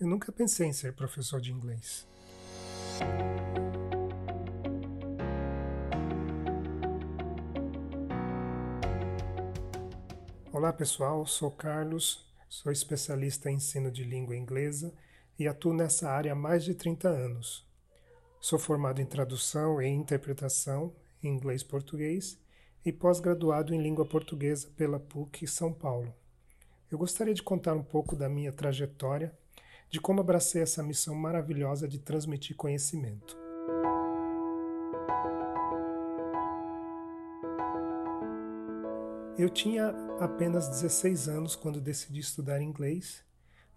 eu nunca pensei em ser professor de inglês. Olá pessoal, sou Carlos, sou especialista em ensino de língua inglesa e atuo nessa área há mais de 30 anos. Sou formado em tradução e interpretação em inglês-português e pós-graduado em língua portuguesa pela PUC São Paulo. Eu gostaria de contar um pouco da minha trajetória, de como abracei essa missão maravilhosa de transmitir conhecimento. Eu tinha apenas 16 anos quando decidi estudar inglês,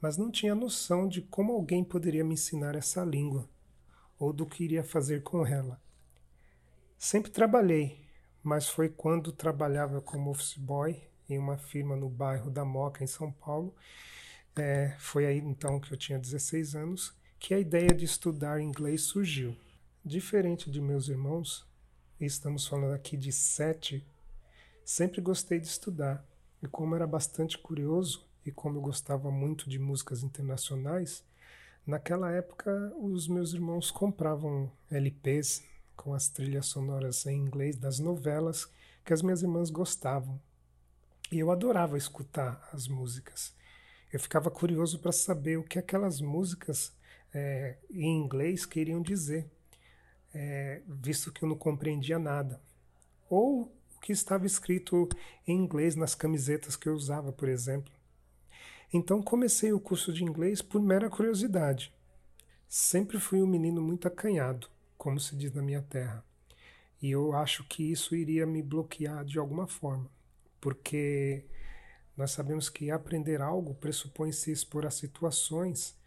mas não tinha noção de como alguém poderia me ensinar essa língua ou do que iria fazer com ela. Sempre trabalhei, mas foi quando trabalhava como office boy em uma firma no bairro da Moca, em São Paulo. É, foi aí então que eu tinha 16 anos que a ideia de estudar inglês surgiu. Diferente de meus irmãos, estamos falando aqui de sete Sempre gostei de estudar, e como era bastante curioso e como eu gostava muito de músicas internacionais, naquela época os meus irmãos compravam LPs com as trilhas sonoras em inglês das novelas que as minhas irmãs gostavam. E eu adorava escutar as músicas. Eu ficava curioso para saber o que aquelas músicas é, em inglês queriam dizer, é, visto que eu não compreendia nada. Ou que estava escrito em inglês nas camisetas que eu usava, por exemplo. Então comecei o curso de inglês por mera curiosidade. Sempre fui um menino muito acanhado, como se diz na minha terra. E eu acho que isso iria me bloquear de alguma forma, porque nós sabemos que aprender algo pressupõe se expor a situações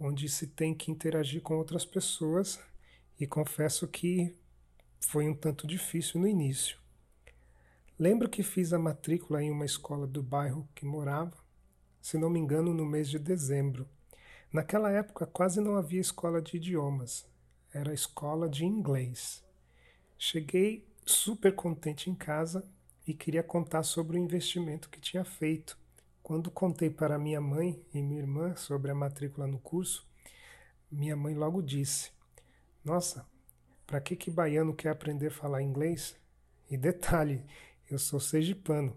onde se tem que interagir com outras pessoas, e confesso que foi um tanto difícil no início. Lembro que fiz a matrícula em uma escola do bairro que morava, se não me engano, no mês de dezembro. Naquela época quase não havia escola de idiomas, era escola de inglês. Cheguei super contente em casa e queria contar sobre o investimento que tinha feito. Quando contei para minha mãe e minha irmã sobre a matrícula no curso, minha mãe logo disse: Nossa, para que que baiano quer aprender a falar inglês? E detalhe, eu sou sergipano,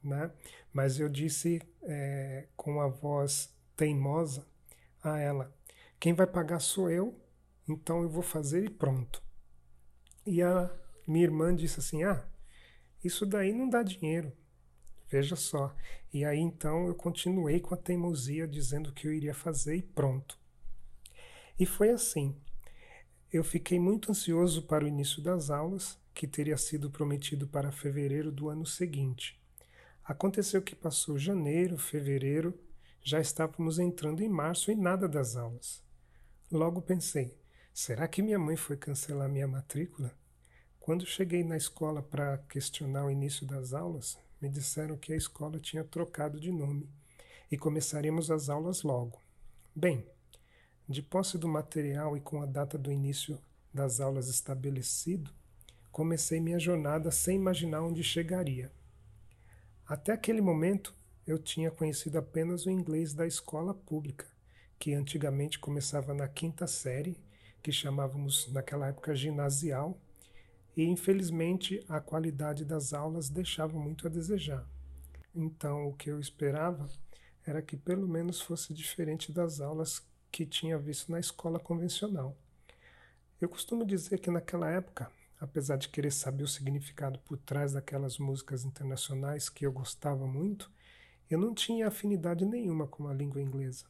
né? Mas eu disse é, com a voz teimosa a ela: quem vai pagar sou eu, então eu vou fazer e pronto. E a minha irmã disse assim: ah, isso daí não dá dinheiro. Veja só. E aí então eu continuei com a teimosia dizendo que eu iria fazer e pronto. E foi assim. Eu fiquei muito ansioso para o início das aulas que teria sido prometido para fevereiro do ano seguinte. Aconteceu que passou janeiro, fevereiro, já estávamos entrando em março e nada das aulas. Logo pensei: será que minha mãe foi cancelar minha matrícula? Quando cheguei na escola para questionar o início das aulas, me disseram que a escola tinha trocado de nome e começaríamos as aulas logo. Bem, de posse do material e com a data do início das aulas estabelecido, comecei minha jornada sem imaginar onde chegaria. Até aquele momento, eu tinha conhecido apenas o inglês da escola pública, que antigamente começava na quinta série, que chamávamos naquela época ginasial, e infelizmente a qualidade das aulas deixava muito a desejar. Então, o que eu esperava era que pelo menos fosse diferente das aulas que tinha visto na escola convencional. Eu costumo dizer que naquela época apesar de querer saber o significado por trás daquelas músicas internacionais que eu gostava muito, eu não tinha afinidade nenhuma com a língua inglesa.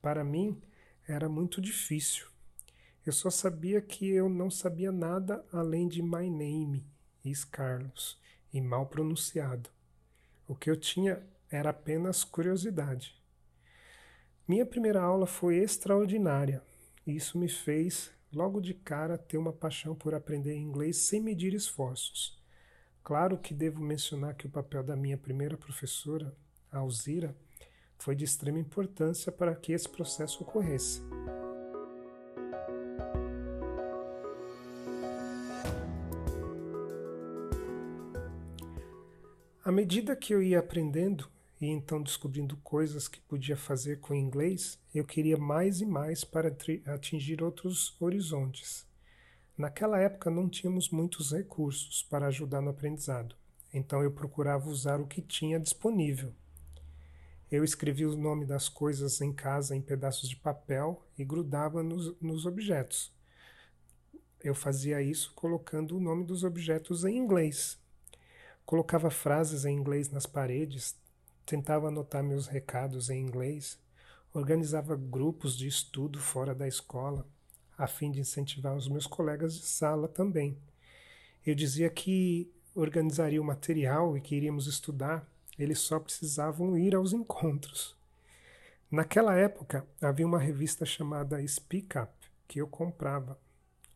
Para mim, era muito difícil. Eu só sabia que eu não sabia nada além de my name, is Carlos, e mal pronunciado. O que eu tinha era apenas curiosidade. Minha primeira aula foi extraordinária. Isso me fez logo de cara ter uma paixão por aprender inglês sem medir esforços. Claro que devo mencionar que o papel da minha primeira professora, Alzira, foi de extrema importância para que esse processo ocorresse. Medida que eu ia aprendendo e então descobrindo coisas que podia fazer com inglês, eu queria mais e mais para atingir outros horizontes. Naquela época não tínhamos muitos recursos para ajudar no aprendizado, então eu procurava usar o que tinha disponível. Eu escrevia o nome das coisas em casa em pedaços de papel e grudava nos, nos objetos. Eu fazia isso colocando o nome dos objetos em inglês. Colocava frases em inglês nas paredes, tentava anotar meus recados em inglês, organizava grupos de estudo fora da escola, a fim de incentivar os meus colegas de sala também. Eu dizia que organizaria o material e que iríamos estudar, eles só precisavam ir aos encontros. Naquela época, havia uma revista chamada Speak Up que eu comprava.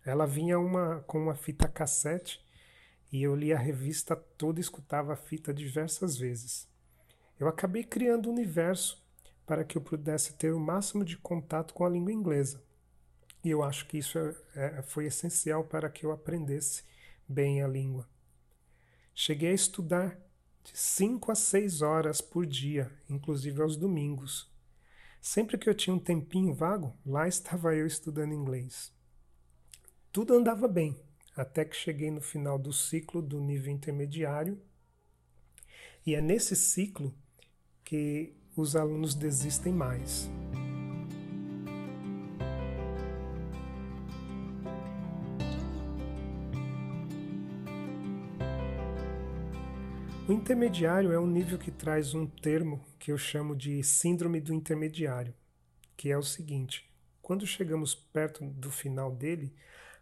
Ela vinha uma, com uma fita cassete e eu lia a revista toda e escutava a fita diversas vezes. Eu acabei criando um universo para que eu pudesse ter o máximo de contato com a língua inglesa. E eu acho que isso é, é, foi essencial para que eu aprendesse bem a língua. Cheguei a estudar de 5 a 6 horas por dia, inclusive aos domingos. Sempre que eu tinha um tempinho vago, lá estava eu estudando inglês. Tudo andava bem, até que cheguei no final do ciclo do nível intermediário. E é nesse ciclo que os alunos desistem mais. O intermediário é um nível que traz um termo que eu chamo de síndrome do intermediário, que é o seguinte: quando chegamos perto do final dele,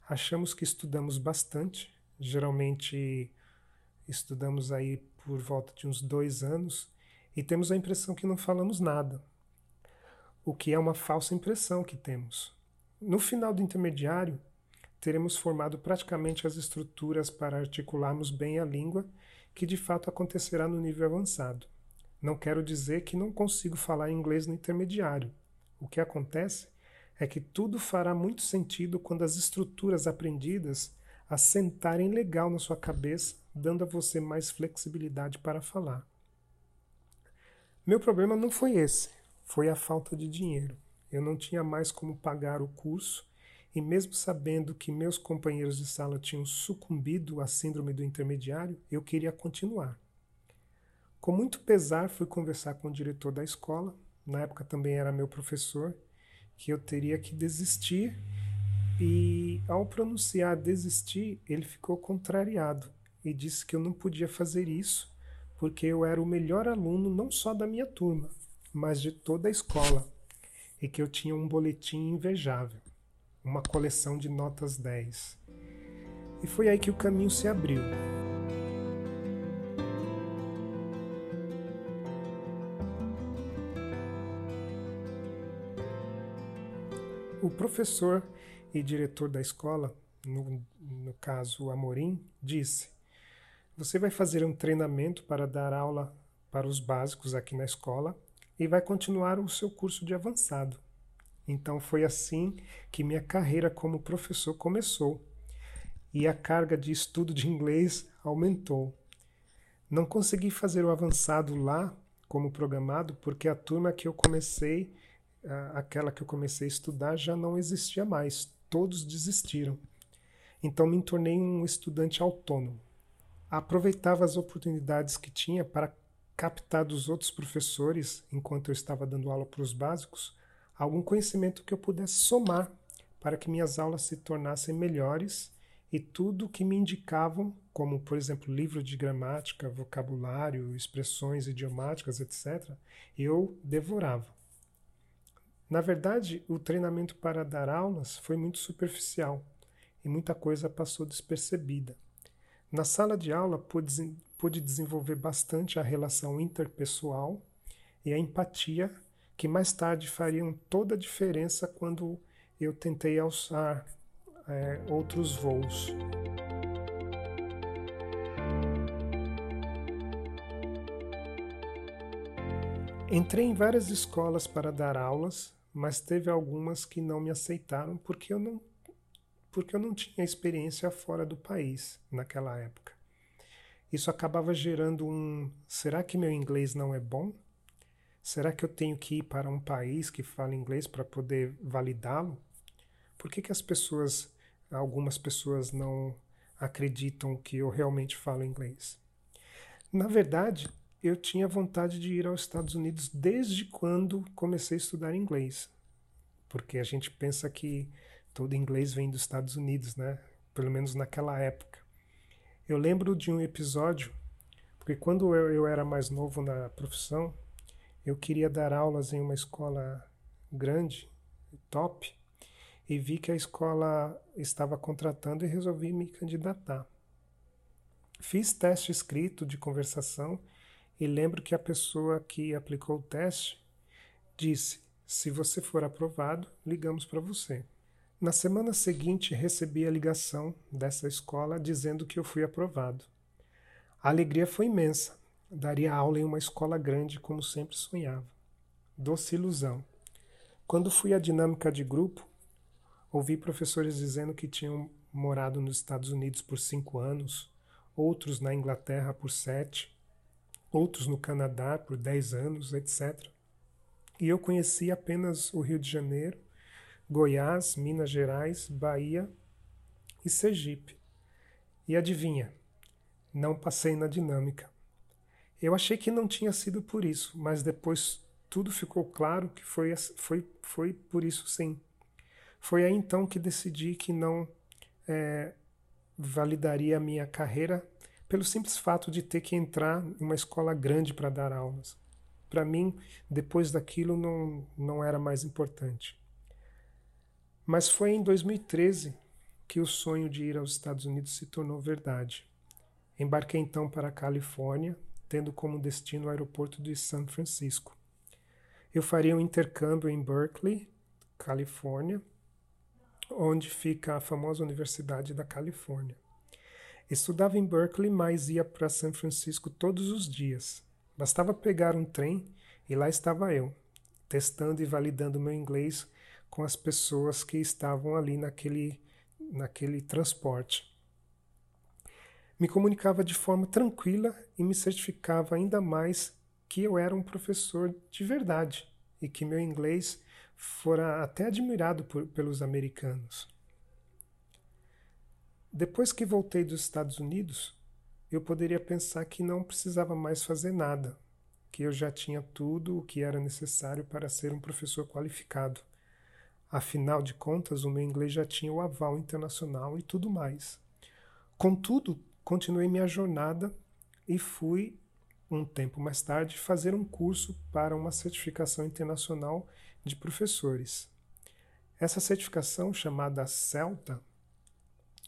achamos que estudamos bastante, geralmente estudamos aí por volta de uns dois anos e temos a impressão que não falamos nada, o que é uma falsa impressão que temos. No final do intermediário, teremos formado praticamente as estruturas para articularmos bem a língua, que de fato acontecerá no nível avançado. Não quero dizer que não consigo falar inglês no intermediário. O que acontece é que tudo fará muito sentido quando as estruturas aprendidas assentarem legal na sua cabeça, dando a você mais flexibilidade para falar. Meu problema não foi esse, foi a falta de dinheiro. Eu não tinha mais como pagar o curso e, mesmo sabendo que meus companheiros de sala tinham sucumbido à síndrome do intermediário, eu queria continuar. Com muito pesar, fui conversar com o diretor da escola, na época também era meu professor, que eu teria que desistir. E ao pronunciar desistir, ele ficou contrariado e disse que eu não podia fazer isso porque eu era o melhor aluno não só da minha turma, mas de toda a escola, e que eu tinha um boletim invejável, uma coleção de notas 10. E foi aí que o caminho se abriu. O professor e diretor da escola, no, no caso Amorim, disse: você vai fazer um treinamento para dar aula para os básicos aqui na escola e vai continuar o seu curso de avançado. Então foi assim que minha carreira como professor começou e a carga de estudo de inglês aumentou. Não consegui fazer o avançado lá como programado porque a turma que eu comecei, aquela que eu comecei a estudar, já não existia mais. Todos desistiram. Então me tornei um estudante autônomo aproveitava as oportunidades que tinha para captar dos outros professores, enquanto eu estava dando aula para os básicos, algum conhecimento que eu pudesse somar para que minhas aulas se tornassem melhores e tudo que me indicavam, como por exemplo livro de gramática, vocabulário, expressões idiomáticas, etc., eu devorava. Na verdade, o treinamento para dar aulas foi muito superficial e muita coisa passou despercebida. Na sala de aula, pude, pude desenvolver bastante a relação interpessoal e a empatia, que mais tarde fariam toda a diferença quando eu tentei alçar é, outros voos. Entrei em várias escolas para dar aulas, mas teve algumas que não me aceitaram porque eu não porque eu não tinha experiência fora do país naquela época. Isso acabava gerando um: será que meu inglês não é bom? Será que eu tenho que ir para um país que fala inglês para poder validá-lo? Por que, que as pessoas, algumas pessoas não acreditam que eu realmente falo inglês? Na verdade, eu tinha vontade de ir aos Estados Unidos desde quando comecei a estudar inglês. Porque a gente pensa que todo inglês vem dos Estados Unidos, né? Pelo menos naquela época. Eu lembro de um episódio, porque quando eu, era mais novo na profissão, eu queria dar aulas em uma escola grande, top, e vi que a escola estava contratando e resolvi me candidatar. Fiz teste escrito de conversação e lembro que a pessoa que aplicou o teste disse: se você for aprovado, ligamos para você. Na semana seguinte, recebi a ligação dessa escola dizendo que eu fui aprovado. A alegria foi imensa. Daria aula em uma escola grande, como sempre sonhava. Doce ilusão. Quando fui à dinâmica de grupo, ouvi professores dizendo que tinham morado nos Estados Unidos por cinco anos, outros na Inglaterra por sete, outros no Canadá por dez anos, etc. E eu conheci apenas o Rio de Janeiro Goiás, Minas Gerais, Bahia e Sergipe. E adivinha? Não passei na dinâmica. Eu achei que não tinha sido por isso, mas depois tudo ficou claro que foi, foi, foi por isso sim. Foi aí então que decidi que não é, validaria a minha carreira pelo simples fato de ter que entrar em uma escola grande para dar aulas. Para mim, depois daquilo, não, não era mais importante. Mas foi em 2013 que o sonho de ir aos Estados Unidos se tornou verdade. Embarquei então para a Califórnia, tendo como destino o aeroporto de São Francisco. Eu faria um intercâmbio em Berkeley, Califórnia, onde fica a famosa Universidade da Califórnia. Estudava em Berkeley, mas ia para São Francisco todos os dias. Bastava pegar um trem e lá estava eu, testando e validando meu inglês com as pessoas que estavam ali naquele, naquele transporte. Me comunicava de forma tranquila e me certificava ainda mais que eu era um professor de verdade e que meu inglês fora até admirado por, pelos americanos. Depois que voltei dos Estados Unidos, eu poderia pensar que não precisava mais fazer nada, que eu já tinha tudo o que era necessário para ser um professor qualificado. Afinal de contas, o meu inglês já tinha o aval internacional e tudo mais. Contudo, continuei minha jornada e fui, um tempo mais tarde, fazer um curso para uma certificação internacional de professores. Essa certificação, chamada CELTA,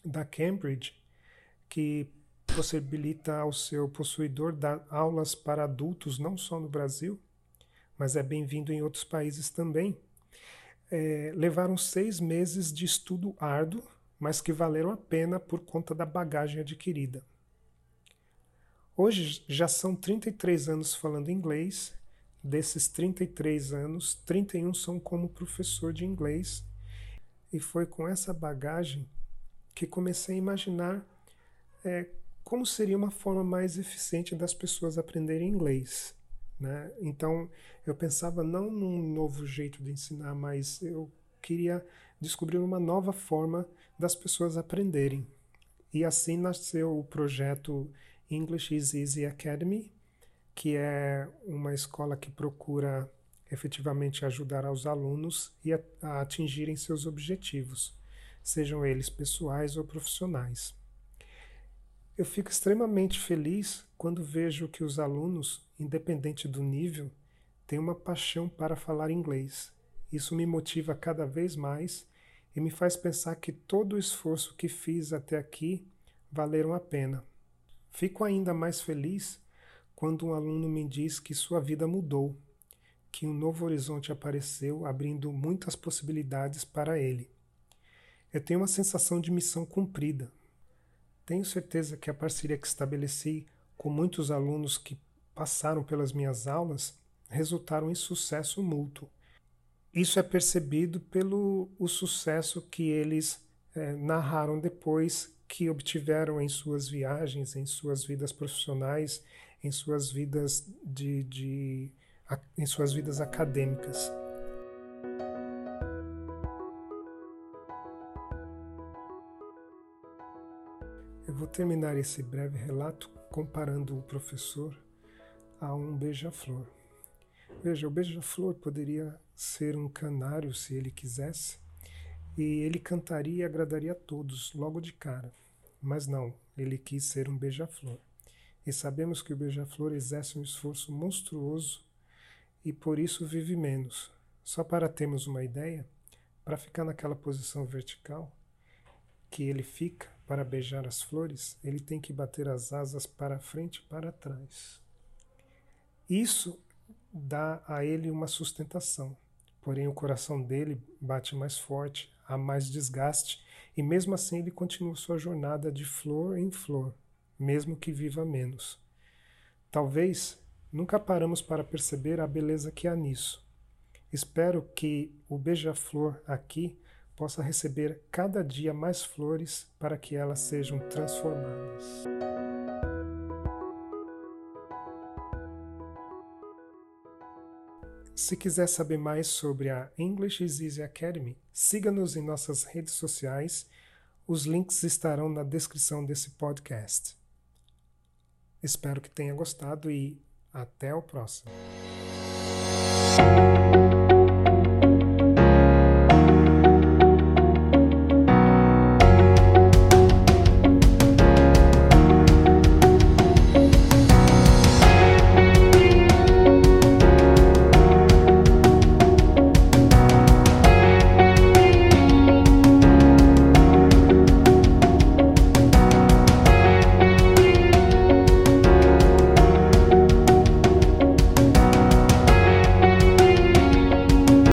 da Cambridge, que possibilita ao seu possuidor dar aulas para adultos não só no Brasil, mas é bem-vindo em outros países também é, levaram seis meses de estudo árduo, mas que valeram a pena por conta da bagagem adquirida. Hoje já são 33 anos falando inglês. Desses 33 anos, 31 são como professor de inglês. E foi com essa bagagem que comecei a imaginar é, como seria uma forma mais eficiente das pessoas aprenderem inglês. Né? Então eu pensava não num novo jeito de ensinar, mas eu queria descobrir uma nova forma das pessoas aprenderem. E assim nasceu o projeto English is Easy Academy, que é uma escola que procura efetivamente ajudar aos alunos e a, a atingirem seus objetivos, sejam eles pessoais ou profissionais. Eu fico extremamente feliz quando vejo que os alunos, independente do nível, têm uma paixão para falar inglês. Isso me motiva cada vez mais e me faz pensar que todo o esforço que fiz até aqui valeram a pena. Fico ainda mais feliz quando um aluno me diz que sua vida mudou, que um novo horizonte apareceu, abrindo muitas possibilidades para ele. Eu tenho uma sensação de missão cumprida, tenho certeza que a parceria que estabeleci com muitos alunos que passaram pelas minhas aulas resultaram em sucesso mútuo. Isso é percebido pelo o sucesso que eles é, narraram depois que obtiveram em suas viagens, em suas vidas profissionais, em suas vidas de, de em suas vidas acadêmicas. Vou terminar esse breve relato comparando o professor a um beija-flor. Veja, o beija-flor poderia ser um canário se ele quisesse, e ele cantaria e agradaria a todos logo de cara. Mas não, ele quis ser um beija-flor. E sabemos que o beija-flor exerce um esforço monstruoso e por isso vive menos. Só para termos uma ideia, para ficar naquela posição vertical que ele fica para beijar as flores, ele tem que bater as asas para frente e para trás. Isso dá a ele uma sustentação, porém o coração dele bate mais forte, há mais desgaste, e mesmo assim ele continua sua jornada de flor em flor, mesmo que viva menos. Talvez nunca paramos para perceber a beleza que há nisso. Espero que o beija-flor aqui possa receber cada dia mais flores para que elas sejam transformadas. Se quiser saber mais sobre a English is Easy Academy, siga-nos em nossas redes sociais. Os links estarão na descrição desse podcast. Espero que tenha gostado e até o próximo.